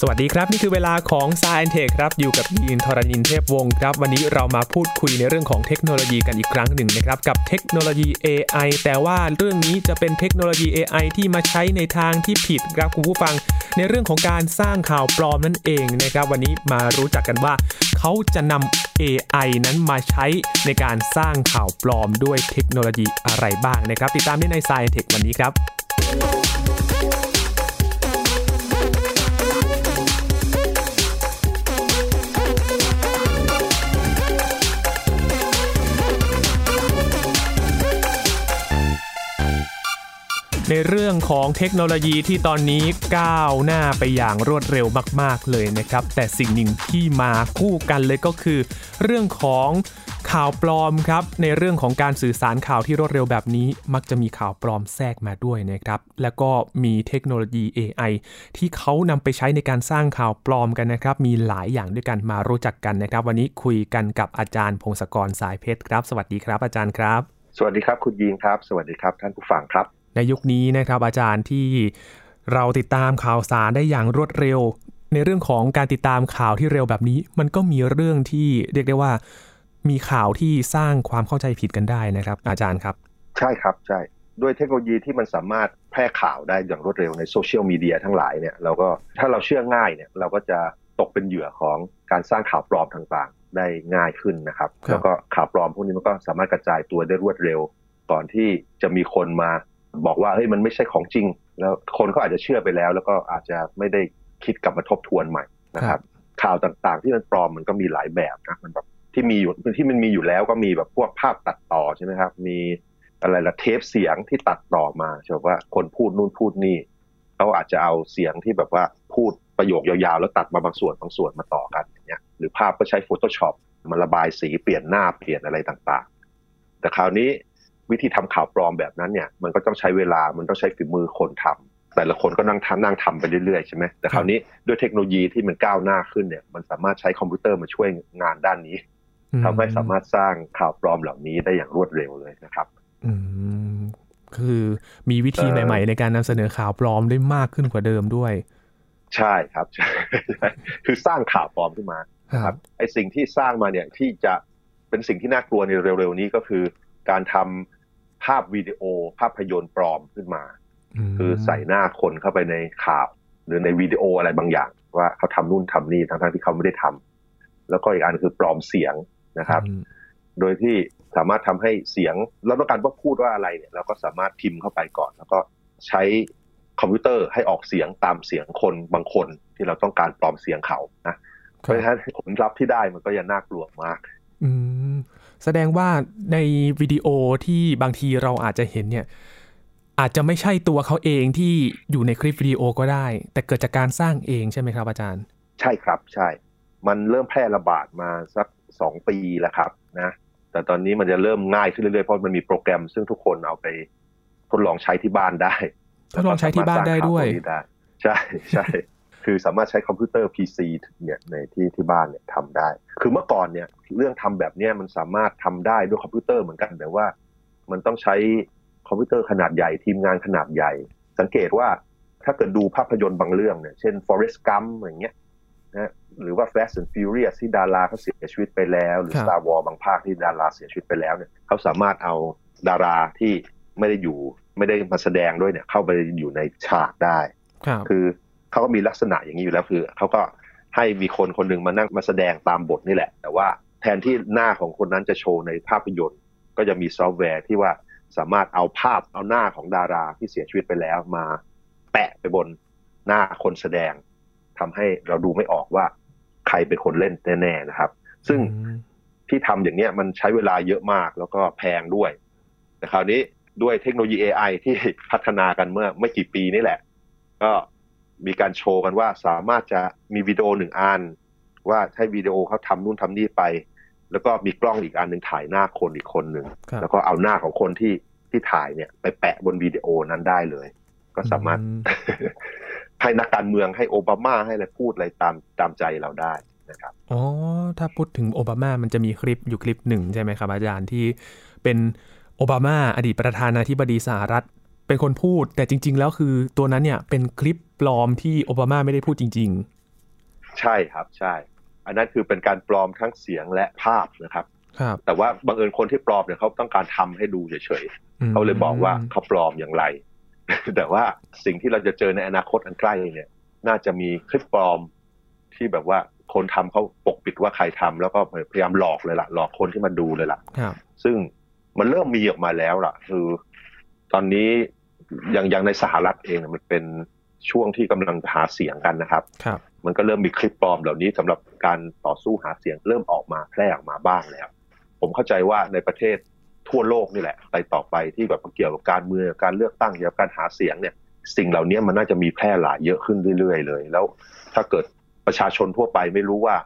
สวัสดีครับ นี่คือเวลาของ s าย e n t e c h ครับ อยู่กับยีนทรณินเทพวงศ์ครับ วันนี้เรามาพูดคุยในเรื่องของเทคโนโลยีกันอีกครั้งหนึ่งนะครับ กับเทคโนโลยี AI แต่ว่าเรื่องนี้จะเป็นเทคโนโลยี AI ที่มาใช้ในทางที่ผิดครับคุณผู้ฟัง ในเรื่องของการสร้างข่าวปลอมนั่นเองนะครับวันนี้มารู้จักกันว่าเขาจะนำ AI นั้นมาใช้ในการสร้างข่าวปลอมด้วยเทคโนโลยีอะไรบ้างนะครับ ติดตามได้ใน s าย e n t e c h วันนี้ครับ ในเรื่องของเทคโนโลยีที่ตอนนี้ก้าวหน้าไปอย่างรวดเร็วมาก ๆ เลยนะครับ แต่สิ่งหนึ่งที่มาคู่กันเลยก็คือ เรื่องของข่าวปลอมครับ ในเรื่องของการสื่อสารข่าวที่รวดเร็วแบบนี้ มักจะมีข่าวปลอมแทรกมาด้วยนะครับ แล้วก็มีเทคโนโลยี AI ที่เขานำไปใช้ในการสร้างข่าวปลอมกันนะครับ มีหลายอย่างด้วยกันมารู้จักกันนะครับ วันนี้คุยกันกับอาจารย์พงศกรสายเพชรครับ สวัสดีครับ อาจารย์ครับ สวัสดีครับคุณยีนครับ สวัสดีครับท่านผู้ฟังครับ ในยุคนี้นะครับอาจารย์ที่เราติดตามข่าวสารได้อย่างรวดเร็ว ในเรื่องของการติดตามข่าวที่เร็วแบบนี้ มันก็มีเรื่องที่เรียกได้ว่า มีข่าวที่สร้างความเข้าใจผิดกันได้นะครับ อาจารย์ครับ ใช่ครับใช่ด้วยเทคโนโลยีที่มันสามารถแพร่ข่าวได้อย่างรวดเร็วในโซเชียลมีเดียทั้งหลายเนี่ยเราก็ถ้าเราเชื่อง่ายเนี่ยเราก็จะตกเป็นเหยื่อของการสร้างข่าวปลอมต่างๆ ได้ง่ายขึ้นนะครับ แล้วก็ข่าวปลอมพวกนี้มันก็สามารถกระจายตัวได้รวดเร็ว ก่อนที่จะมีคนมา บอกว่าเฮ้ยมันไม่ใช่ของจริง แล้วคนก็อาจจะเชื่อไปแล้ว แล้วก็อาจจะไม่ได้คิดกลับมาทบทวนใหม่นะครับ ข่าวต่างๆ ที่มันปลอมมันก็มีหลายแบบนะมันแบบที่มีอยู่ที่มันมีอยู่แล้วก็มีแบบพวกภาพตัดต่อใช่ไหมครับ มีอะไรละเทปเสียงที่ตัดต่อมาใช่ว่าคนพูดนู่นพูดนี่เขาอาจจะเอาเสียงที่แบบว่าพูดประโยคยาวๆ แล้วตัดมาบางส่วนบางส่วนมาต่อกันอย่างเงี้ยหรือภาพก็ใช้ Photoshop มาระบายสีเปลี่ยนหน้าเปลี่ยนอะไรต่างๆ แต่คราวนี้ วิธีทำข่าวปลอมแบบนั้นเนี่ย มันก็ต้องใช้เวลามันต้องใช้ฝีมือคนทำแต่ละคนก็นั่งทำนั่งทำไปเรื่อยๆใช่ไหมแต่คราวนี้ด้วยเทคโนโลยีที่มันก้าวหน้าขึ้นเนี่ยมันสามารถใช้คอมพิวเตอร์มาช่วยงานด้านนี้ทำให้สามารถสร้างข่าวปลอมเหล่านี้ได้อย่างรวดเร็วเลยนะครับอืมคือมีวิธีใหม่ ๆ ในการนำเสนอข่าวปลอมได้มากขึ้นกว่าเดิมด้วย ใช่ครับใช่คือสร้างข่าวปลอมขึ้นมาครับไอสิ่งที่สร้างมาเนี่ยที่จะเป็นสิ่งที่น่ากลัวในเร็วๆนี้ก็คือ การทำ ภาพวิดีโอภาพยนตร์ปลอมขึ้นมา คือใส่หน้าคนเข้าไปในข่าว หรือในวิดีโออะไรบางอย่าง ว่าเขาทำนู่นทำนี่ทั้งๆที่เขาไม่ได้ทำแล้วก็อีกอันคือปลอมเสียงนะครับ โดยที่สามารถทำให้เสียงเราต้องการว่าพูดว่าอะไรเนี่ยเราก็สามารถพิมพ์เข้าไปก่อน แล้วก็ใช้คอมพิวเตอร์ให้ออกเสียงตามเสียงคนบางคนที่เราต้องการปลอมเสียงเขานะเพราะฉะนั้นผลลัพธ์ที่ได้มันก็ยังน่ากลัวมาก อืม แสดงว่าในวิดีโอที่บางทีเราอาจจะเห็นเนี่ยอาจจะไม่ใช่ตัวเขาเองที่อยู่ในคลิปวิดีโอก็ได้ แต่เกิดจากการสร้างเองใช่ไหมครับอาจารย์ ใช่ครับใช่ มันเริ่มแพร่ระบาดมาสักสองปีแล้วครับนะแต่ตอนนี้มันจะเริ่มง่ายขึ้นเรื่อยๆเพราะมันมีโปรแกรม ซึ่งทุกคนเอาไปทดลองใช้ที่บ้านได้ทดลองใช้ที่บ้านได้ด้วยใช่ใช่ คือสามารถใช้คอมพิวเตอร์ PC เนี่ยในที่ที่บ้านเนี่ยทำได้ คือเมื่อก่อนเนี่ยเรื่องทำแบบนี้มันสามารถทำได้ด้วยคอมพิวเตอร์เหมือนกันแต่ว่า มันต้องใช้คอมพิวเตอร์ขนาดใหญ่ทีมงานขนาดใหญ่ สังเกตว่าถ้าเกิดดูภาพยนตร์บางเรื่องเนี่ยเช่น Forrest Gump อย่างเงี้ยนะหรือว่า Fast and Furious ที่ดาราเขาเสียชีวิตไปแล้ว หรือ Star Wars บางภาคที่ดาราเสียชีวิตไปแล้วเนี่ยเขาสามารถเอาดาราที่ไม่ได้อยู่ไม่ได้มาแสดงด้วยเนี่ยเข้าไปอยู่ในฉากได้ คือ เขาก็มีลักษณะอย่างนี้อยู่แล้วคือเขาก็ให้มีคนคนหนึ่งมานั่งมาแสดงตามบทนี่แหละ แต่ว่าแทนที่หน้าของคนนั้นจะโชว์ในภาพยนตร์ ก็จะมีซอฟต์แวร์ที่ว่าสามารถเอาภาพเอาหน้าของดาราที่เสียชีวิตไปแล้วมาแปะไปบนหน้าคนแสดงทำให้เราดูไม่ออกว่าใครเป็นคนเล่นแน่ๆนะครับ ซึ่งที่ทำอย่างเนี้ยมันใช้เวลาเยอะมากแล้วก็แพงด้วย แต่คราวนี้ด้วยเทคโนโลยี AI ที่พัฒนากันเมื่อไม่กี่ปีนี่แหละ ก็ มีการโชว์กันว่าสามารถจะมีวิดีโอหนึ่งอันว่าให้วิดีโอเขาทำนู่นทำนี่ไป แล้วก็มีกล้องอีกอันหนึ่งถ่ายหน้าคนอีกคนหนึ่งแล้วก็เอาหน้าของคนที่ที่ถ่ายเนี่ย ไปแปะบนวิดีโอนั้นได้เลย ก็สามารถให้นักการเมืองให้โอบามาให้อะไรพูดอะไรตามตามใจเราได้นะครับอ๋อถ้าพูดถึงโอบามามันจะมีคลิปอยู่คลิปหนึ่งใช่ไหมครับอาจารย์ที่เป็นโอบามาอดีตประธานาธิบดีสหรัฐ เป็นคนพูด แต่จริง ๆ แล้วคือตัวนั้นเนี่ยเป็นคลิปปลอมที่โอบามาไม่ได้พูดจริง ๆ ใช่ครับใช่ อันนั้นคือเป็นการปลอมทั้งเสียงและภาพนะครับครับแต่ว่าบังเอิญคนที่ปลอมเนี่ยเขาต้องการทำให้ดูเฉยๆเขาเลยบอกว่าเขาปลอมอย่างไร แต่ว่าสิ่งที่เราจะเจอในอนาคตอันใกล้เนี่ย น่าจะมีคลิปปลอมที่แบบว่าคนทำเขาปกปิดว่าใครทำแล้วก็พยายามหลอกเลยล่ะหลอกคนที่มาดูเลยล่ะครับซึ่งมันเริ่มมีออกมาแล้วล่ะ คือ ตอนนี้อย่างอย่างในสหรัฐเองเนี่ยมันเป็นช่วงที่กำลังหาเสียงกันนะครับครับ มันก็เริ่มมีคลิปปลอมเหล่านี้สำหรับการต่อสู้หาเสียงเริ่มออกมาแพร่ออกมาบ้างแล้ว ผมเข้าใจว่าในประเทศทั่วโลกนี่แหละไปต่อไปที่แบบเกี่ยวกับการเมืองการเลือกตั้งเกี่ยวกับการหาเสียงเนี่ย สิ่งเหล่านี้มันน่าจะมีแพร่หลายเยอะขึ้นเรื่อยๆ เลย แล้วถ้าเกิดประชาชนทั่วไปไม่รู้ว่า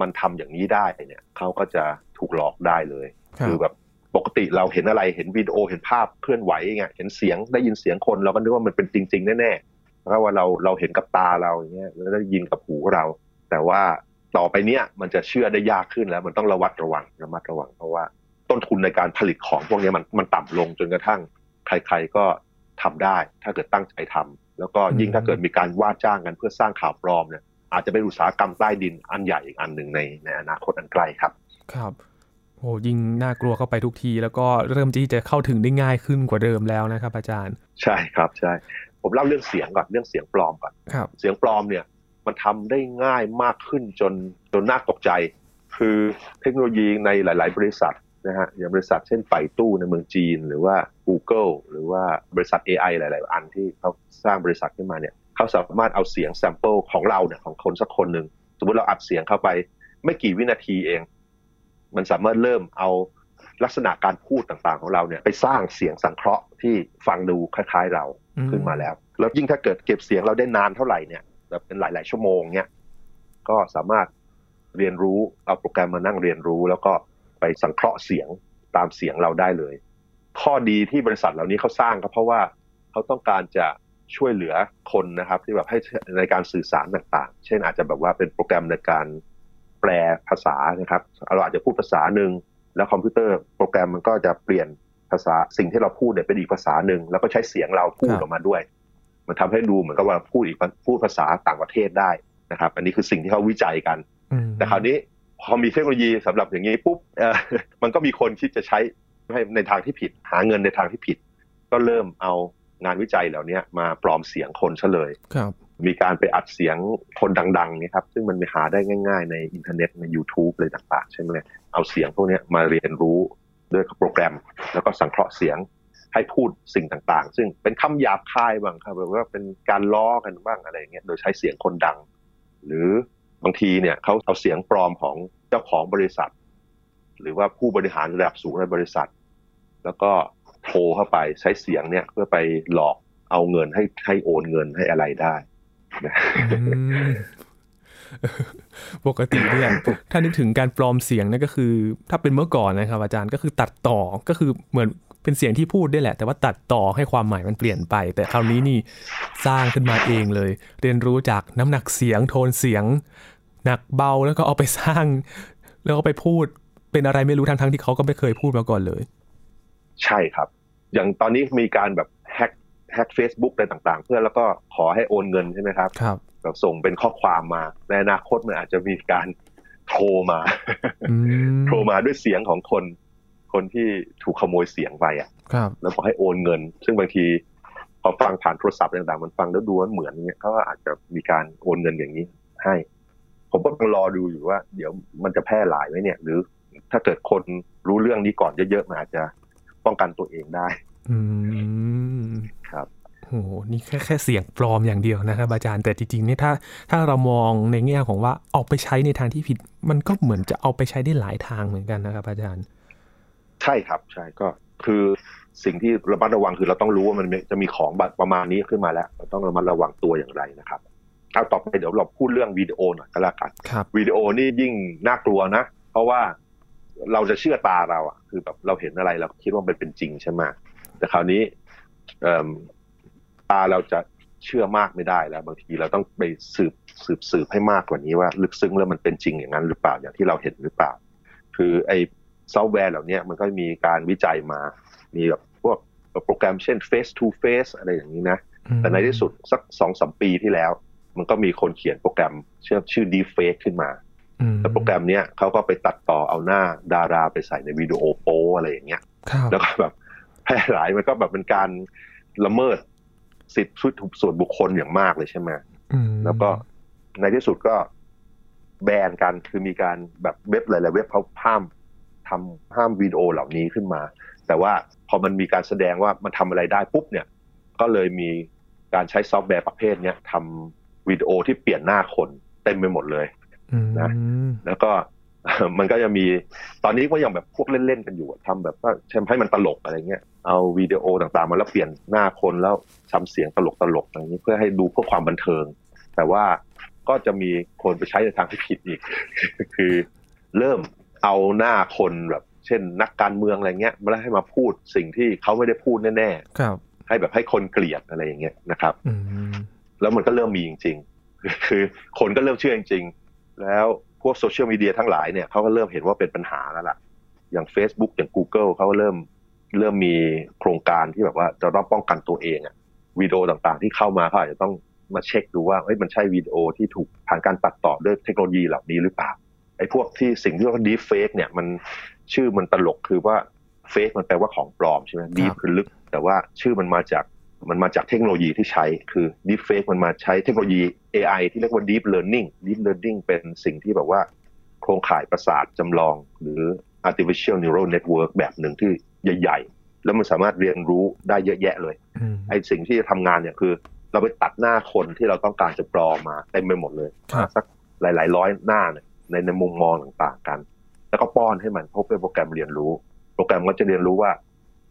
มันทำอย่างนี้ได้เนี่ยเขาก็จะถูกหลอกได้เลยครับคือแบบ ปกติเราเห็นอะไรเห็นวิดีโอเห็นภาพเคลื่อนไหวไงเห็นเสียงได้ยินเสียงคนเราก็นึกว่ามันเป็นจริง ๆ แน่ๆแล้วว่าเราเราเห็นกับตาเราอย่างเงี้ยแล้วได้ยินกับหูเรา แต่ว่าต่อไปเนี้ยมันจะเชื่อได้ยากขึ้นแล้ว มันต้องระวัดระวังระมัดระวัง เพราะว่าต้นทุนในการผลิตของพวกนี้มันมันต่ำลงจนกระทั่งใครๆก็ทำได้ ถ้าเกิดตั้งใจทำแล้วก็ยิ่งถ้าเกิดมีการว่าจ้างกันเพื่อสร้างข่าวปลอมเนี่ยอาจจะเป็นอุตสาหกรรมใต้ดินอันใหญ่อีกอันหนึ่งในในอนาคตอันไกลครับ ครับ โอ้ยิ่งน่ากลัวเข้าไปทุกที แล้วก็เริ่มที่จะเข้าถึงได้ง่ายขึ้นกว่าเดิมแล้วนะครับ อาจารย์ ใช่ครับใช่ ผมเล่าเรื่องเสียงก่อนเรื่องเสียงปลอมก่อนครับ เสียงปลอมเนี่ย มันทำได้ง่ายมากขึ้นจนจนน่าตกใจ คือเทคโนโลยีในหลาย ๆ บริษัทนะฮะอย่างบริษัทเช่น Baidu ในเมืองจีน หรือว่า Google หรือว่าบริษัท AI หลาย ๆ อันที่เขาสร้างบริษัทขึ้นมาเนี่ยเขาสามารถเอาเสียง sample ของเราเนี่ยของคนสักคนหนึ่งสมมติเราอัดเสียงเข้าไป ไม่กี่วินาทีเอง มันสามารถเริ่มเอาลักษณะการพูดต่างๆของเราเนี่ยไปสร้างเสียงสังเคราะห์ที่ฟังดูคล้ายๆเราอืมขึ้นมาแล้ว แล้วยิ่งถ้าเกิดเก็บเสียงเราได้นานเท่าไหร่เนี่ยแบบเป็นหลายๆชั่วโมงเนี่ยก็สามารถเรียนรู้เอาโปรแกรมมานั่งเรียนรู้ แล้วก็ไปสังเคราะห์เสียงตามเสียงเราได้เลย ข้อดีที่บริษัทเหล่านี้เขาสร้างก็เพราะว่าเขาต้องการจะช่วยเหลือคนนะครับ ที่แบบให้ในการสื่อสารต่าง ๆ เช่นอาจจะแบบว่าเป็นโปรแกรมในการ แปลภาษานะครับ เราอาจจะพูดภาษาหนึ่งแล้วคอมพิวเตอร์โปรแกรมมันก็จะเปลี่ยนภาษาสิ่งที่เราพูดเนี่ยเป็นอีกภาษาหนึ่งแล้วก็ใช้เสียงเราพูดครับออกมาด้วย มันทำให้ดูเหมือนกับว่าพูดอีกพูดภาษาต่างประเทศได้นะครับ อันนี้คือสิ่งที่เขาวิจัยกันอืมแต่คราวนี้พอมีเทคโนโลยีสำหรับอย่างนี้ปุ๊บเอ่อมันก็มีคนคิดจะใช้ให้ในทางที่ผิด หาเงินในทางที่ผิด ก็เริ่มเอางานวิจัยเหล่านี้มาปลอมเสียงคนซะเลยครับ มีการไปอัดเสียงคนดังๆนี่ครับซึ่งมันหาได้ง่าย ๆ ในอินเทอร์เน็ตใน YouTube เลยต่างๆ ใช่ไหมเอาเสียงพวกนี้มาเรียนรู้ด้วยโปรแกรม แล้วก็สังเคราะห์เสียงให้พูดสิ่งต่างๆ ซึ่งเป็นคำหยาบคายบ้างครับหรือว่าเป็นการล้อกันบ้างอะไรอย่างเงี้ยโดยใช้เสียงคนดัง หรือบางทีเนี่ยเขาเอาเสียงปลอมของเจ้าของบริษัท หรือว่าผู้บริหารระดับสูงในบริษัท แล้วก็โทรเข้าไปใช้เสียงเนี่ยเพื่อไปหลอกเอาเงินให้ให้โอนเงินให้อะไรได้ ปกติเนี่ยถ้านึกถึงการปลอมเสียงนั่นก็คือ ถ้าเป็นเมื่อก่อนนะครับ อาจารย์ก็คือตัดต่อก็คือเหมือนเป็นเสียงที่พูดได้แหละ แต่ว่าตัดต่อให้ความหมายมันเปลี่ยนไป แต่คราวนี้นี่สร้างขึ้นมาเองเลย เรียนรู้จากน้ำหนักเสียงโทนเสียง หนักเบาแล้วก็เอาไปสร้าง แล้วก็ไปพูดเป็นอะไรไม่รู้ทั้งทั้งๆที่เขาก็ไม่เคยพูดมาก่อนเลย ใช่ครับ อย่างตอนนี้มีการแบบ แฮ็กแฮ็กเฟซบุ๊กอะไรต่างๆ เพื่อแล้วก็ขอให้โอนเงินใช่ไหมครับครับแบบส่งเป็นข้อความมาในอนาคตมันอาจจะมีการโทรมาอืมโทรมาด้วยเสียงของคน คนที่ถูกขโมยเสียงไปอะครับแล้วบอกให้โอนเงิน ซึ่งบางทีพอฟังผ่านโทรศัพท์ต่างๆ มันฟังแล้วดูว่าเหมือนเงี้ยเขาก็อาจจะมีการโอนเงินอย่างนี้ให้ ผมก็กำลังรอดูอยู่ว่า เดี๋ยวมันจะแพร่หลายไหมเนี่ย หรือถ้าเกิดคนรู้เรื่องนี้ก่อนเยอะๆมันอาจจะป้องกันตัวเองได้อืม ครับโอ้โหนี่แค่แค่เสียงปลอมอย่างเดียวนะครับอาจารย์แต่จริงๆเนี่ยถ้าถ้าเรามองในแง่ของว่าเอาไปใช้ในทางที่ผิด มันก็เหมือนจะเอาไปใช้ได้หลายทางเหมือนกันนะครับ อาจารย์ ใช่ครับใช่ก็คือสิ่งที่ระมัดระวังคือเราต้องรู้ว่ามันจะมีของแบบประมาณนี้ขึ้นมาแล้ว เราต้องระมัดระวังตัวอย่างไรนะครับเอาต่อไปเดี๋ยวเราพูดเรื่องวิดีโอหน่อยก็แล้วกันครับวิดีโอนี่ยิ่งน่ากลัวนะ เพราะว่าเราจะเชื่อตาเราอะคือแบบเราเห็นอะไรเราคิดว่ามันเป็นจริงใช่ไหมแต่คราวนี้เอิ่ม ตาเราจะเชื่อมากไม่ได้แล้ว บางทีเราต้องไปสืบสืบสืบให้มากกว่านี้ว่า ลึกซึ้งแล้วมันเป็นจริงอย่างนั้นหรือเปล่าอย่างที่เราเห็นหรือเปล่า คือไอ้ซอฟต์แวร์เหล่านี้มันก็มีการวิจัยมา มีแบบพวกโปรแกรมเช่น face to face อะไรอย่างนี้นะ แต่ในที่สุดสักสองสามปีที่แล้ว มันก็มีคนเขียนโปรแกรมชื่อชื่อ Deepfake ขึ้นมาอืมแล้วโปรแกรมเนี้ยเขาก็ไปตัดต่อเอาหน้าดาราไปใส่ในวิดีโอโป๊อะไรอย่างเงี้ยครับแล้วก็แบบ แพร่หลายมันก็แบบเป็นการละเมิดสิทธิส่วนบุคคลอย่างมากเลยใช่ไหมอืมแล้วก็ในที่สุดก็แบนกันคือมีการแบบเว็บหลายๆเว็บเขาห้ามทำห้ามวิดีโอเหล่านี้ขึ้นมา แต่ว่าพอมันมีการแสดงว่ามันทำอะไรได้ปุ๊บเนี่ย ก็เลยมีการใช้ซอฟต์แวร์ประเภทเนี้ยทำวิดีโอที่เปลี่ยนหน้าคนเต็มไปหมดเลยอืมนะแล้วก็มันก็จะมีตอนนี้ก็ยังแบบพวกเล่น ๆ กันอยู่อะทำแบบว่าทำให้มันตลกอะไรเงี้ย เอาวิดีโอต่างๆ มาแล้วเปลี่ยนหน้าคนแล้วทำเสียงตลกๆอะไรอย่างนี้เพื่อให้ดูเพื่อความบันเทิง แต่ว่าก็จะมีคนไปใช้ในทางที่ผิดอีก คือเริ่มเอาหน้าคนแบบเช่น นักการเมืองอะไรเงี้ยมาแล้วให้มาพูดสิ่งที่เขาไม่ได้พูดแน่ครับๆให้แบบให้คนเกลียดอะไรอย่างเงี้ยนะครับอืมแล้วมันก็เริ่มมีจริง ๆ คือคนก็เริ่มเชื่อจริงๆแล้วพวกโซเชียลมีเดียทั้งหลายเนี่ยเขาก็เริ่มเห็นว่าเป็นปัญหาแล้วล่ะ อย่าง Facebook อย่าง Google เขาก็เริ่ม เริ่มมีโครงการที่แบบว่าจะต้องป้องกันตัวเองอะวิดีโอต่างๆ ที่เข้ามาเขาอาจจะต้องมาเช็คดูว่าเอ้ยมันใช่วิดีโอที่ถูกผ่านการตัดต่อด้วยเทคโนโลยีเหล่านี้หรือเปล่าไอ้พวกที่สิ่งที่เรียกว่า deep fake เนี่ยมันชื่อมันตลกคือว่า fake มันแปลว่าของปลอมใช่ไหม deep คือลึก แต่ว่าชื่อมันมาจากมันมาจากเทคโนโลยีที่ใช้คือ deep fake มันมาใช้เทคโนโลยี AI ที่เรียกว่า deep learning deep learning เป็นสิ่งที่แบบว่า โครงข่ายประสาทจำลองหรือ artificial neural network แบบหนึ่งที่ ใหญ่ ๆ แล้วมันสามารถเรียนรู้ได้เยอะแยะเลยอืมไอ้สิ่งที่จะทำงานเนี่ยคือ เราไปตัดหน้าคนที่เราต้องการจะปลอมมาเต็มไปหมดเลยครับสักหลาย ๆ ร้อยหน้าเนี่ยในในมุมมองต่างๆกัน แล้วก็ป้อนให้มันเพราะเป็นโปรแกรมเรียนรู้ โปรแกรมก็จะเรียนรู้ว่า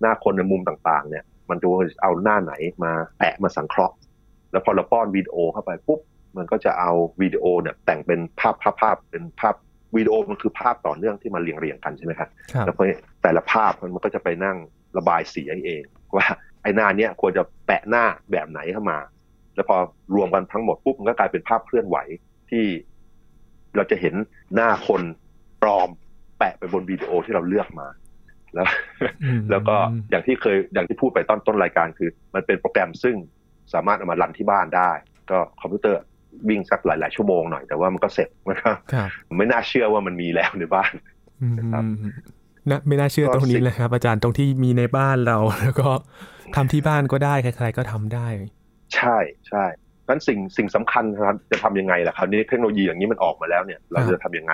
หน้าคนในมุมต่างๆ เนี่ย มันจะเอาหน้าไหนมาแปะมาสังเคราะห์ แล้วพอเราป้อนวิดีโอเข้าไปปุ๊บมันก็จะเอาวิดีโอเนี่ยแต่งเป็นภาพภาพภาพเป็นภาพ วิดีโอมันคือภาพต่อเนื่องที่มันเรียงเรียงๆกันใช่ไหมครับครับแล้วก็แต่ละภาพมันก็จะไปนั่งระบายสีเอง ว่าไอ้หน้าเนี้ยควรจะแปะหน้าแบบไหนเข้ามา แล้วพอรวมกันทั้งหมดปุ๊บมันก็กลายเป็นภาพเคลื่อนไหวที่เราจะเห็นหน้าคนปลอม แปะไปบนวิดีโอที่เราเลือกมาแล้วอืมแล้วก็อย่างที่เคยอย่างที่พูดไปตอนต้นรายการคือ มันเป็นโปรแกรมซึ่งสามารถเอามารันที่บ้านได้ ก็คอมพิวเตอร์ วิ่งสักหลาย ๆ ชั่วโมงหน่อยแต่ว่ามันก็เสร็จมันก็ครับไม่น่าเชื่อว่ามันมีแล้วในบ้านอืมนะครับนะไม่น่าเชื่อก็ตรงนี้สิ่งเลยครับ อาจารย์ตรงที่มีในบ้านเราแล้วก็ทำที่บ้านก็ได้ใครๆก็ทำได้ ใช่ใช่นั้นสิ่งสิ่งสำคัญนะครับจะทำยังไงล่ะคราวนี้เทคโนโลยีอย่างนี้มันออกมาแล้วเนี่ย เราครับจะทำยังไง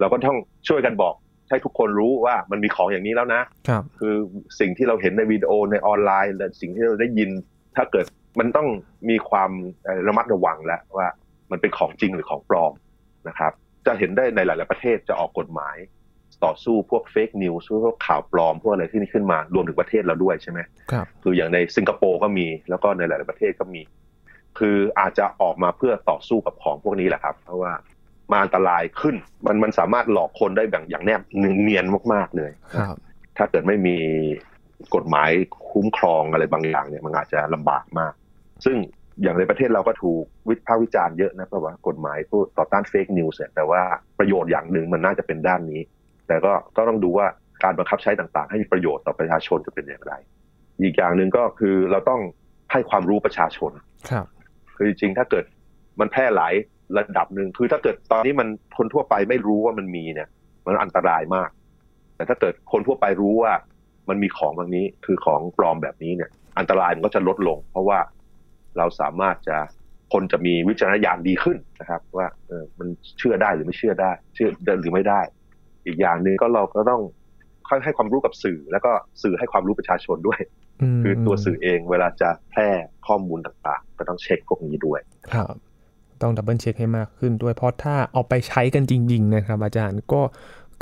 เราก็ต้องช่วยกันบอกให้ทุกคนรู้ว่ามันมีของอย่างนี้แล้วนะครับ คือสิ่งที่เราเห็นในวิดีโอในออนไลน์และสิ่งที่เราได้ยิน ถ้าเกิดมันต้องมีความเอ่อระมัดระวังแล้วว่ามันเป็นของจริงหรือของปลอมนะครับ จะเห็นได้ในหลาย ๆ ประเทศจะออกกฎหมาย ต่อสู้พวก fake news พวกข่าวปลอมพวกอะไรที่นี่ขึ้นมารวมถึงประเทศเราด้วยใช่ไหมครับคืออย่างในสิงคโปร์ก็มีแล้วก็ในหลาย ๆ ประเทศก็มี คืออาจจะออกมาเพื่อต่อสู้กับของพวกนี้แหละครับ เพราะว่ามาอันตรายขึ้น มันมันสามารถหลอกคนได้แบบอย่างแนบเนียนมาก ๆ เลยครับ ถ้าเกิดไม่มี กฎหมายคุ้มครองอะไรบางอย่างเนี่ยมันอาจจะลำบากมาก ซึ่งอย่างในประเทศเราก็ถูกวิพากษ์วิจารณ์เยอะนะเพราะว่ากฎหมายผู้ต่อต้านเฟกนิวส์แต่ว่าประโยชน์อย่างหนึ่งมันน่าจะเป็นด้านนี้ แต่ก็ก็ต้องดูว่าการบังคับใช้ต่างๆ ให้มีประโยชน์ต่อประชาชนจะเป็นอย่างไร อีกอย่างหนึ่งก็คือเราต้องให้ความรู้ประชาชนครับคือจริงๆถ้าเกิดมันแพร่หลายระดับหนึ่งคือถ้าเกิดตอนนี้มันคนทั่วไปไม่รู้ว่ามันมีเนี่ย มันอันตรายมาก แต่ถ้าเกิดคนทั่วไปรู้ว่า มันมีของบางนี้คือของปลอมแบบนี้เนี่ย อันตรายมันก็จะลดลง เพราะว่าเราสามารถจะคนจะมีวิจารณญาณดีขึ้นนะครับ ว่าเออมันเชื่อได้หรือไม่เชื่อได้ เชื่อได้หรือไม่ได้ อีกอย่างหนึ่งก็เราก็ต้องค่อยให้ความรู้กับสื่อ แล้วก็สื่อให้ความรู้ประชาชนด้วยมคือตัวสื่อเองเวลาจะแพร่ข้อมูลต่างๆ ก็ต้องเช็คพวกนี้ด้วยครับต้อง double check ให้มากขึ้นด้วยเพราะถ้าเอาไปใช้กันจริง ๆ นะครับ อาจารย์ก็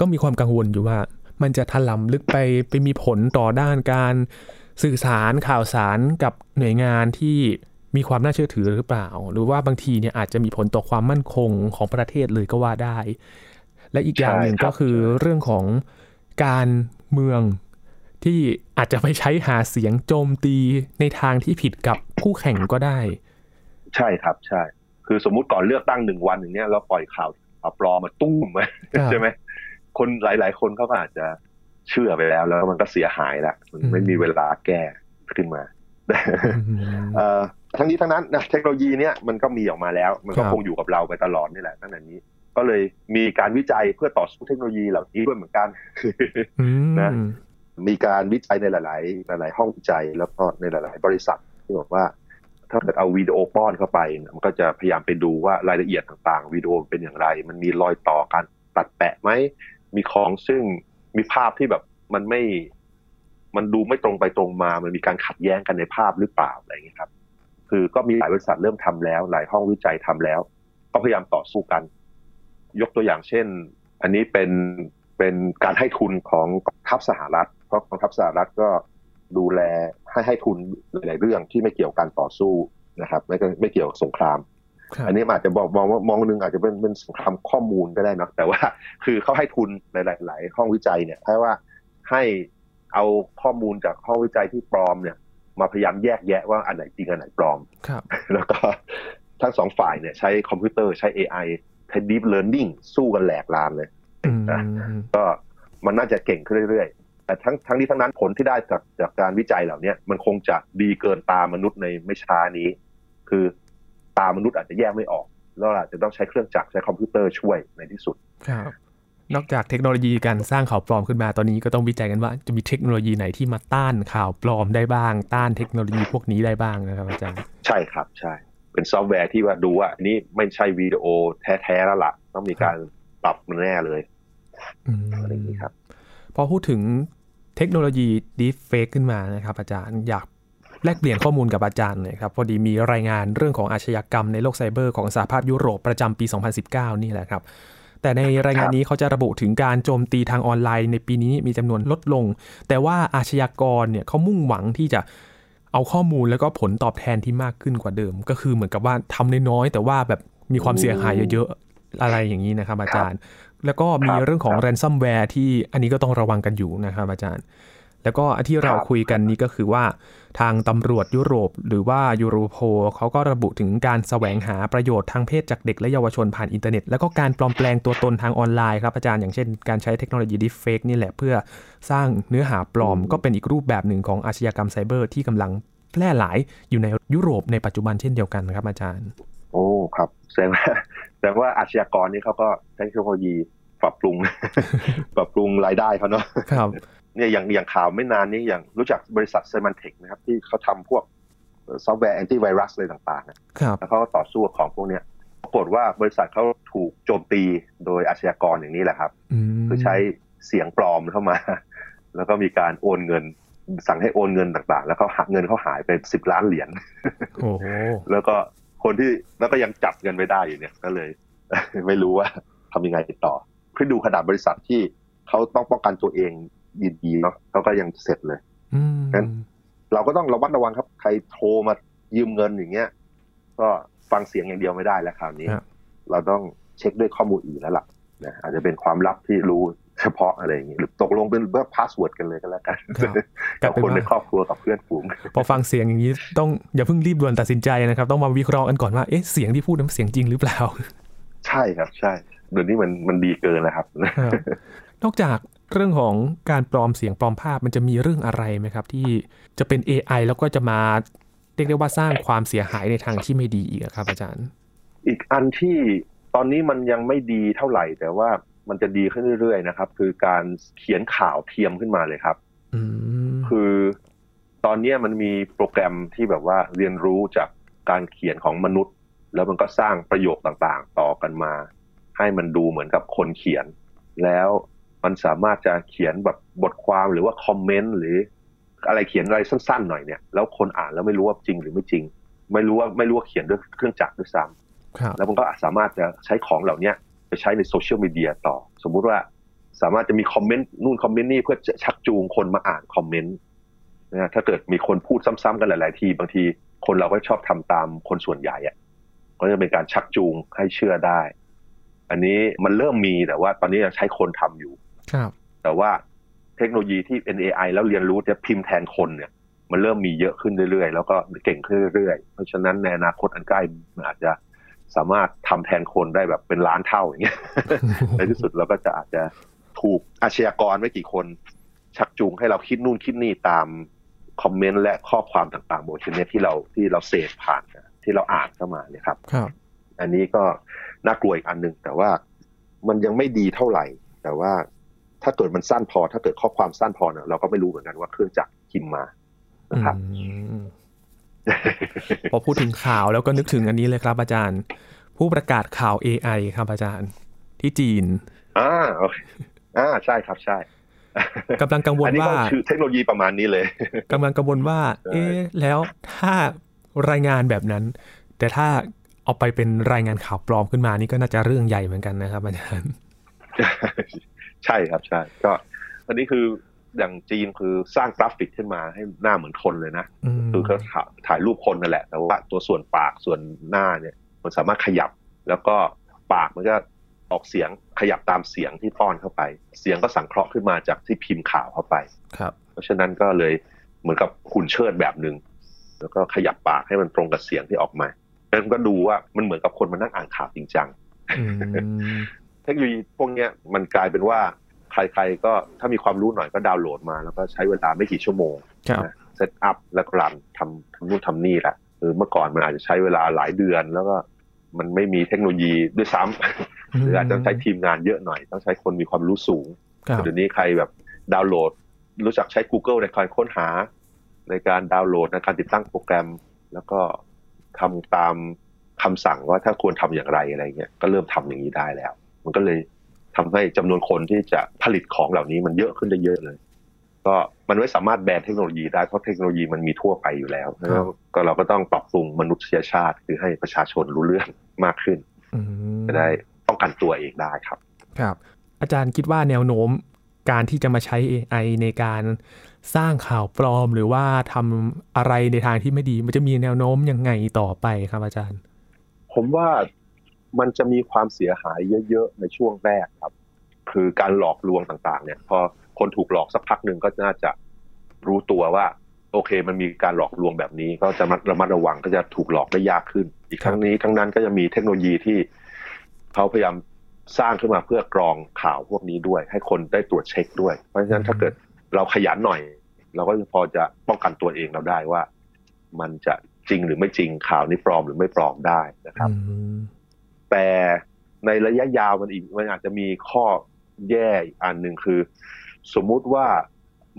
ก็มีความกังวลอยู่ว่า มันจะถลำลึกไปไปมีผลต่อด้านการสื่อสารข่าวสารกับหน่วยงานที่มีความน่าเชื่อถือหรือเปล่า หรือว่าบางทีเนี่ยอาจจะมีผลต่อความมั่นคงของประเทศเลยก็ว่าได้ และอีกอย่างหนึ่งใช่ครับก็คือเรื่องของการเมืองที่อาจจะไปใช้หาเสียงโจมตีในทางที่ผิดกับคู่แข่งก็ได้ ใช่ครับใช่ คือสมมุติก่อนเลือกตั้งหนึ่งวันอย่างเนี้ยเราปล่อยข่าวข่าวปลอมมาตุ้มครับใช่ไหม คนหลาย ๆ คนเขาก็อาจจะเชื่อไปแล้ว แล้วมันก็เสียหายละมันไม่มีเวลาแก้ขึ้นมาอืมเอ่อทั้งนี้ทั้งนั้นนะเทคโนโลยีเนี่ยมันก็มีออกมาแล้ว มันก็ครับคงอยู่กับเราไปตลอดนี่แหละตั้งแต่นี้ ก็เลยมีการวิจัยเพื่อต่อสู้เทคโนโลยีเหล่านี้ด้วยเหมือนกันอืมนะมีการวิจัยในหลาย ๆ หลาย ๆ ห้องวิจัยแล้วก็ในหลาย ๆ บริษัทที่บอกว่า ถ้าเกิดเอาวิดีโอป้อนเข้าไปเนี่ยมันก็จะพยายามไปดูว่ารายละเอียดต่าง ๆ วิดีโอเป็นอย่างไร มันมีรอยต่อการตัดแปะไหม มีของซึ่งมีภาพที่แบบมันไม่ มันดูไม่ตรงไปตรงมา มันมีการขัดแย้งกันในภาพหรือเปล่าอะไรอย่างเงี้ยครับ คือก็มีหลายบริษัทเริ่มทำแล้ว หลายห้องวิจัยทำแล้ว ก็พยายามต่อสู้กัน ยกตัวอย่างเช่น อันนี้เป็นเป็นการให้ทุนของกองทัพสหรัฐ เพราะกองทัพสหรัฐก็ดูแลให้ให้ทุนหลาย ๆ เรื่องที่ไม่เกี่ยวกับการต่อสู้นะครับ ไม่ไม่เกี่ยวกับสงคราม อันนี้มันอาจจะบอกมองว่ามองหนึงอาจจะเป็นเป็นสงครามข้อมูลก็ได้เนอะแต่ว่าคือเขาให้ทุนหลาย ๆ ห้องวิจัยเนี่ยแค่ว่าให้เอาข้อมูลจากห้องวิจัยที่ปลอมเนี่ย มาพยายามแยกแยะว่าอันไหนจริงอันไหนปลอมครับแล้วก็ทั้งสองฝ่ายเนี่ยใช้คอมพิวเตอร์ใช้ AI ใช้ Deep Learning สู้กันแหลกลานเลยอืมก็มันน่าจะเก่งขึ้นเรื่อยๆ แต่ทั้งทั้งนี้ทั้งนั้นผลที่ได้จากจากการวิจัยเหล่านี้มันคงจะดีเกินตามนุษย์ในไม่ช้านี้ คือ ตามนุษย์อาจจะแยกไม่ออกแล้วอาจจะต้องใช้เครื่องจักรใช้คอมพิวเตอร์ช่วยในที่สุดครับนอกจากเทคโนโลยีการสร้างข่าวปลอมขึ้นมาตอนนี้ก็ต้องวิจัยกันว่าจะมีเทคโนโลยีไหนที่มาต้านข่าวปลอมได้บ้าง ต้านเทคโนโลยีพวกนี้ได้บ้างนะครับอาจารย์ใช่ครับใช่ เป็นซอฟต์แวร์ที่ว่าดูว่าอันนี้ไม่ใช่วิดีโอแท้ๆแล้วล่ะ ต้องมีการปรับมันแน่เลยอืมอะไรอย่างนี้ครับ พอพูดถึงเทคโนโลยี Deepfake ขึ้นมานะครับ อาจารย์อยาก แลกเปลี่ยนข้อมูลกับอาจารย์หน่อยครับพอดีมีรายงานเรื่องของอาชญากรรมในโลกไซเบอร์ของสหภาพยุโรปประจำปี 2019 นี่แหละครับ แต่ในรายงานนี้เขาจะระบุถึงการโจมตีทางออนไลน์ในปีนี้มีจำนวนลดลง แต่ว่าอาชญากรเนี่ยเขามุ่งหวังที่จะเอาข้อมูลแล้วก็ผลตอบแทนที่มากขึ้นกว่าเดิม ก็คือเหมือนกับว่าทำน้อยๆแต่ว่าแบบมีความเสียหายเยอะๆอะไรอย่างนี้นะครับอาจารย์ แล้วก็มีครับเรื่องของครับ ransomware ที่อันนี้ก็ต้องระวังกันอยู่นะครับอาจารย์ แล้วก็ที่เราครับคุยกันนี้ก็คือว่าทางตำรวจยุโรป หรือว่ายูโรโพเขาก็ระบุถึงการแสวงหาประโยชน์ทางเพศจากเด็กและเยาวชนผ่านอินเทอร์เน็ต แล้วก็การปลอมแปลงตัวตนทางออนไลน์ครับอาจารย์อย่างเช่นการใช้เทคโนโลยี deepfake นี่แหละเพื่อสร้างเนื้อหาปลอม ก็เป็นอีกรูปแบบหนึ่งของอาชญากรรมไซเบอร์ที่กำลังแพร่หลายอยู่ในยุโรปในปัจจุบันเช่นเดียวกันครับอาจารย์ โอ้ครับแสดงว่าแสดงว่าอาชญากรนี่เขาก็ใช้เทคโนโลยีปรับปรุง ปรับปรุงรายได้เขาเนาะครับ เนี่ยอย่างอย่างข่าวไม่นานนี้อย่างรู้จักบริษัทเซมันเทคนะครับ ที่เขาทำพวกซอฟต์แวร์แอนตี้ไวรัสอะไรต่างๆนะครับแล้วเขาก็ต่อสู้กับของพวกเนี้ยปรากฏว่าบริษัทเขาถูกโจมตีโดยอาชญากรอย่างนี้แหละครับอืมคือใช้เสียงปลอมเข้ามา แล้วก็มีการโอนเงิน สั่งให้โอนเงินต่างๆ แล้วเขาหักเงินเขาหายไปสิบล้านเหรียญโอ้โหแล้วก็คนที่แล้วก็ยังจับเงินไม่ได้อยู่เนี่ยก็เลย ไม่รู้ว่าทำยังไงต่อเพื่อดูขนาดบริษัทที่เขาต้องป้องกันตัวเอง ดีๆเนาะเขาก็ยังเสร็จเลยอืมงั้นเราก็ต้องระมัดระวังครับ ใครโทรมายืมเงินอย่างเงี้ย ก็ฟังเสียงอย่างเดียวไม่ได้แล้วคราวนี้ครับเราต้องเช็คด้วยข้อมูลอื่นแล้วล่ะนะอาจจะเป็นความลับที่รู้เฉพาะอะไรอย่างเงี้ยหรือตกลงเป็นเบอร์ password กันเลยก็แล้วกันครับกลากัยบเป็นคนในว่าครอบครัวกับเพื่อนฝูงพอฟังเสียงอย่างนี้ต้องอย่าเพิ่งรีบด่วนตัดสินใจนะครับ ต้องมาวิเคราะห์กันก่อนว่าเอ๊ะเสียงที่พูดนั้นเสียงจริงหรือเปล่า ใช่ครับใช่เดี๋ยวนี้มันมันดีเกินแล้วครับครับนอกจาก เรื่องของการปลอมเสียงปลอมภาพมันจะมีเรื่องอะไรไหมครับ ที่จะเป็น AI แล้วก็จะมาเรียกได้ว่าสร้างความเสียหายในทางที่ไม่ดีอีกอะครับ อาจารย์ อีกอันที่ตอนนี้มันยังไม่ดีเท่าไหร่ แต่ว่ามันจะดีขึ้นเรื่อยๆนะครับ คือการเขียนข่าวเทียมขึ้นมาเลยครับอืมคือตอนเนี้ยมันมีโปรแกรมที่แบบว่าเรียนรู้จากการเขียนของมนุษย์ แล้วมันก็สร้างประโยคต่างๆ ต่อกันมา ให้มันดูเหมือนกับคนเขียน แล้ว มันสามารถจะเขียนแบบบทความหรือว่าคอมเมนต์หรืออะไรเขียนอะไรสั้นๆหน่อยเนี่ยแล้วคนอ่านแล้วไม่รู้ว่าจริงหรือไม่จริง ไม่รู้ว่าไม่รู้ว่าเขียนด้วยเครื่องจักรด้วยซ้ำครับแล้วมันก็สามารถจะใช้ของเหล่าเนี้ยไปใช้ในโซเชียลมีเดียต่อ สมมุติว่าสามารถจะมีคอมเมนต์นู่นคอมเมนต์นี่เพื่อจะชักจูงคนมาอ่านคอมเมนต์นะฮะถ้าเกิดมีคนพูดซ้ำๆกันหลาย ๆ ที บางทีคนเราก็ชอบทำตามคนส่วนใหญ่อะก็จะเป็นการชักจูงให้เชื่อได้ อันนี้มันเริ่มมีแต่ว่าตอนนี้ยังใช้คนทำอยู่ ครับ แต่ว่าเทคโนโลยีที่ NAI แล้วเรียนรู้จะพิมพ์แทนคนเนี่ย มันเริ่มมีเยอะขึ้นเรื่อยๆ แล้วก็เก่งขึ้นเรื่อยๆ เพราะฉะนั้นในอนาคตอันใกล้มันอาจจะสามารถทำแทนคนได้แบบเป็นล้านเท่าอย่างเงี้ย ในที่สุดเราก็จะอาจจะถูกอาชญากรไม่กี่คน ชักจูงให้เราคิดนู่นคิดนี่ตาม comment และข้อความต่างๆบนอินเทอร์เน็ตที่เราที่เราเสพผ่านที่เราอ่านเข้ามาเนี่ยครับครับ อันนี้ก็น่ากลัวอีกอันหนึ่งแต่ว่ามันยังไม่ดีเท่าไหร่ แต่ว่า ถ้าเกิดมันสั้นพอ ถ้าเกิดข้อความสั้นพอเนี่ยเราก็ไม่รู้เหมือนกันว่าเครื่องจักรพิมพ์มานะครับอืมพอพูดถึงข่าวแล้วก็นึกถึงอันนี้เลยครับอาจารย์ ผู้ประกาศข่าว AI ครับอาจารย์ ที่จีนอ่าโอเคอ่าใช่ครับใช่กำลังกังวลอันนี้ว่าก็คือเทคโนโลยีประมาณนี้เลยกำลังกังวลว่าใช่เอ๊ะแล้วถ้ารายงานแบบนั้น แต่ถ้าเอาไปเป็นรายงานข่าวปลอมขึ้นมานี่ก็น่าจะเรื่องใหญ่เหมือนกันนะครับอาจารย์ ใช่ครับใช่ก็อันนี้คืออย่างจีนคือสร้างกราฟิกขึ้นมาให้หน้าเหมือนคนเลยนะอืมคือเขาถ่ายถ่ายรูปคนนั่นแหละ แต่ว่าตัวส่วนปากส่วนหน้าเนี่ย มันสามารถขยับ แล้วก็ปากมันก็ออกเสียงขยับตามเสียงที่ป้อนเข้าไป เสียงก็สังเคราะห์ขึ้นมาจากที่พิมพ์ข่าวเข้าไปครับ เพราะฉะนั้นก็เลยเหมือนกับหุ่นเชิดแบบหนึ่งแล้วก็ขยับปากให้มันตรงกับเสียงที่ออกมาแล้วก็ดูว่ามันเหมือนกับคนมานั่งอ่านข่าวจริงจังอืม เทคโนโลยีพวกเนี้ยมันกลายเป็นว่าใครๆก็ถ้ามีความรู้หน่อยก็ดาวน์โหลดมา แล้วก็ใช้เวลาไม่กี่ชั่วโมงครับเซตอัพแล้วก็รันทำทำนู่นทำนี่แหละคือเมื่อก่อนมันอาจจะใช้เวลาหลายเดือนแล้วก็มันไม่มีเทคโนโลยีด้วยซ้ำหรืออาจจะใช้ทีมงานเยอะหน่อย ต้องใช้คนมีความรู้สูงครับเดี๋ยวนี้ใครแบบดาวน์โหลด รู้จักใช้ Google ในการค้นหา ในการดาวน์โหลดในการติดตั้งโปรแกรม แล้วก็ทำตามคำสั่งว่าถ้าควรทำอย่างไรอะไรเงี้ยก็เริ่มทำอย่างนี้ได้แล้ว มันก็เลยทำให้จำนวนคนที่จะผลิตของเหล่านี้มันเยอะขึ้นได้เยอะเลย ก็มันไม่สามารถแบนเทคโนโลยีได้เพราะเทคโนโลยีมันมีทั่วไปอยู่แล้วแล้วก็เราก็ต้องปรับปรุงมนุษยชาติคือให้ประชาชนรู้เรื่องมากขึ้นอืมจะได้ป้องกันตัวเองได้ครับ ครับ อาจารย์คิดว่าแนวโน้มการที่จะมาใช้ AI ในการสร้างข่าวปลอมหรือว่าทำอะไรในทางที่ไม่ดี มันจะมีแนวโน้มยังไงต่อไปครับอาจารย์ ผมว่า มันจะมีความเสียหายเยอะๆในช่วงแรกครับ คือการหลอกลวงต่างๆ เนี่ย พอคนถูกหลอกสักพักหนึ่งก็น่าจะรู้ตัวว่า โอเค มันมีการหลอกลวงแบบนี้ ก็จะระมัดระวังก็จะถูกหลอกได้ยากขึ้น อีกครั้งนี้ทั้งนั้นก็จะมีเทคโนโลยีที่เขาพยายามสร้างขึ้นมาเพื่อกรองข่าวพวกนี้ด้วย ให้คนได้ตรวจเช็คด้วย เพราะฉะนั้นถ้าเกิดเราขยันหน่อย เราก็พอจะป้องกันตัวเองเราได้ว่า มันจะจริงหรือไม่จริงข่าวนี้ปลอมหรือไม่ปลอมได้นะครับ แต่ในระยะยาวมันอีกมันอาจจะมีข้อแย่อีกอันหนึ่งคือ สมมุติว่า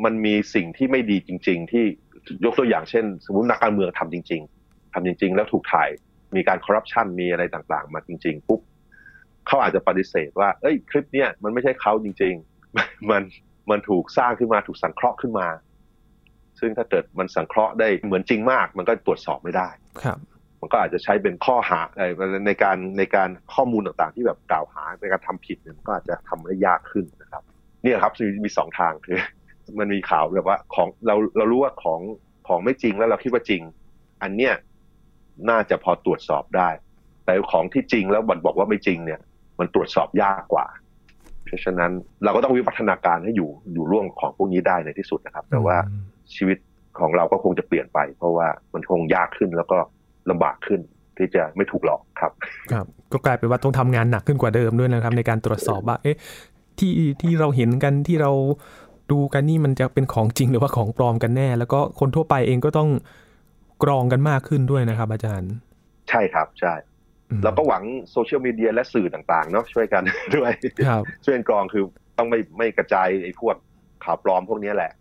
มันมีสิ่งที่ไม่ดีจริง ๆ ที่ยกตัวอย่างเช่น สมมตินักการเมืองทำจริง ๆทำจริง ๆ แล้วถูกถ่ายมีการคอร์รัปชันมีอะไรต่างๆ มาจริง ๆ ปุ๊บเขาอาจจะปฏิเสธว่า เอ้ยคลิปเนี้ยมันไม่ใช่เขาจริง ๆ มันมันถูกสร้างขึ้นมาถูกสังเคราะห์ขึ้นมา ซึ่งถ้าเกิดมันสังเคราะห์ได้เหมือนจริงมาก มันก็ตรวจสอบไม่ได้ครับ มันก็อาจจะใช้เป็นข้อหาเอ่อในการในการข้อมูลต่างๆ ที่แบบกล่าวหาในการทำผิดเนี่ยมันก็อาจจะทำได้ยากขึ้นนะครับ เนี่ยครับมีมีสองทางคือ มันมีข่าวแบบว่าของเราเรารู้ว่าของของไม่จริงแล้วเราคิดว่าจริง อันเนี้ยน่าจะพอตรวจสอบได้ แต่ของที่จริงแล้วบันบอกว่าไม่จริงเนี่ย มันตรวจสอบยากกว่า เพราะฉะนั้นเราก็ต้องวิวัฒนาการให้อยู่อยู่ร่วมของพวกนี้ได้ในที่สุดนะครับ แต่ว่าชีวิตของเราก็คงจะเปลี่ยนไป เพราะว่ามันคงยากขึ้นแล้วก็ ลำบากขึ้นที่จะไม่ถูกหลอกครับ ครับ ก็กลายเป็นว่าต้องทำงานหนักขึ้นกว่าเดิมด้วยนะครับ ในการตรวจสอบว่าเอ๊ะที่ที่เราเห็นกันที่เราดูกันนี่มันจะเป็นของจริงหรือว่าของปลอมกันแน่ แล้วก็คนทั่วไปเองก็ต้องกรองกันมากขึ้นด้วยนะครับ อาจารย์ ใช่ครับใช่อืมเราก็หวังโซเชียลมีเดียและสื่อต่างๆเนาะช่วยกันด้วยครับช่วยกันกรองคือต้องไม่ไม่กระจายไอ้พวกข่าวปลอมพวกนี้แหละ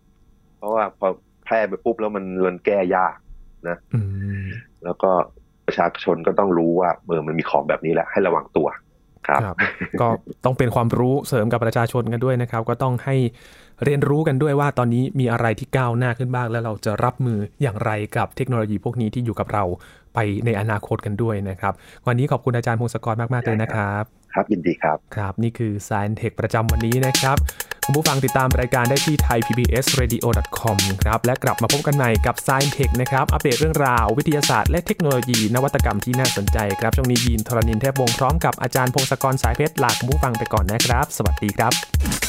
เพราะว่าพอแพร่ไปปุ๊บแล้วมันมันแก้ยากอืม แล้วก็ประชาชนก็ต้องรู้ว่าเออมันมีของแบบนี้แหละให้ระวังตัวครับครับก็ต้องเป็นความรู้เสริมกับประชาชนกันด้วยนะครับ ก็ต้องให้เรียนรู้กันด้วยว่าตอนนี้มีอะไรที่ก้าวหน้าขึ้นบ้าง แล้วเราจะรับมืออย่างไรกับเทคโนโลยีพวกนี้ที่อยู่กับเราไปในอนาคตกันด้วยนะครับ วันนี้ขอบคุณอาจารย์พงศกรมาก ๆ เลยนะครับ ครับยินดีครับ ครับ นี่คือ Science Tech ประจำวันนี้นะครับ คุณผู้ฟังติดตามรายการได้ที่ thaipbsradio.com ครับและกลับมาพบกันใหม่กับ s ซ i e n Tech นะครับ อัปเดตเรื่องราววิทยาศาสตร์และเทคโนโลยีนวัตกรรมที่น่าสนใจครับ ช่วงนี้ยีนทรณินเทพวงศ์พร้อมกับอาจารย์พงศกรสายเพชรลาคุณผู้ฟังไปก่อนนะครับ สวัสดีครับ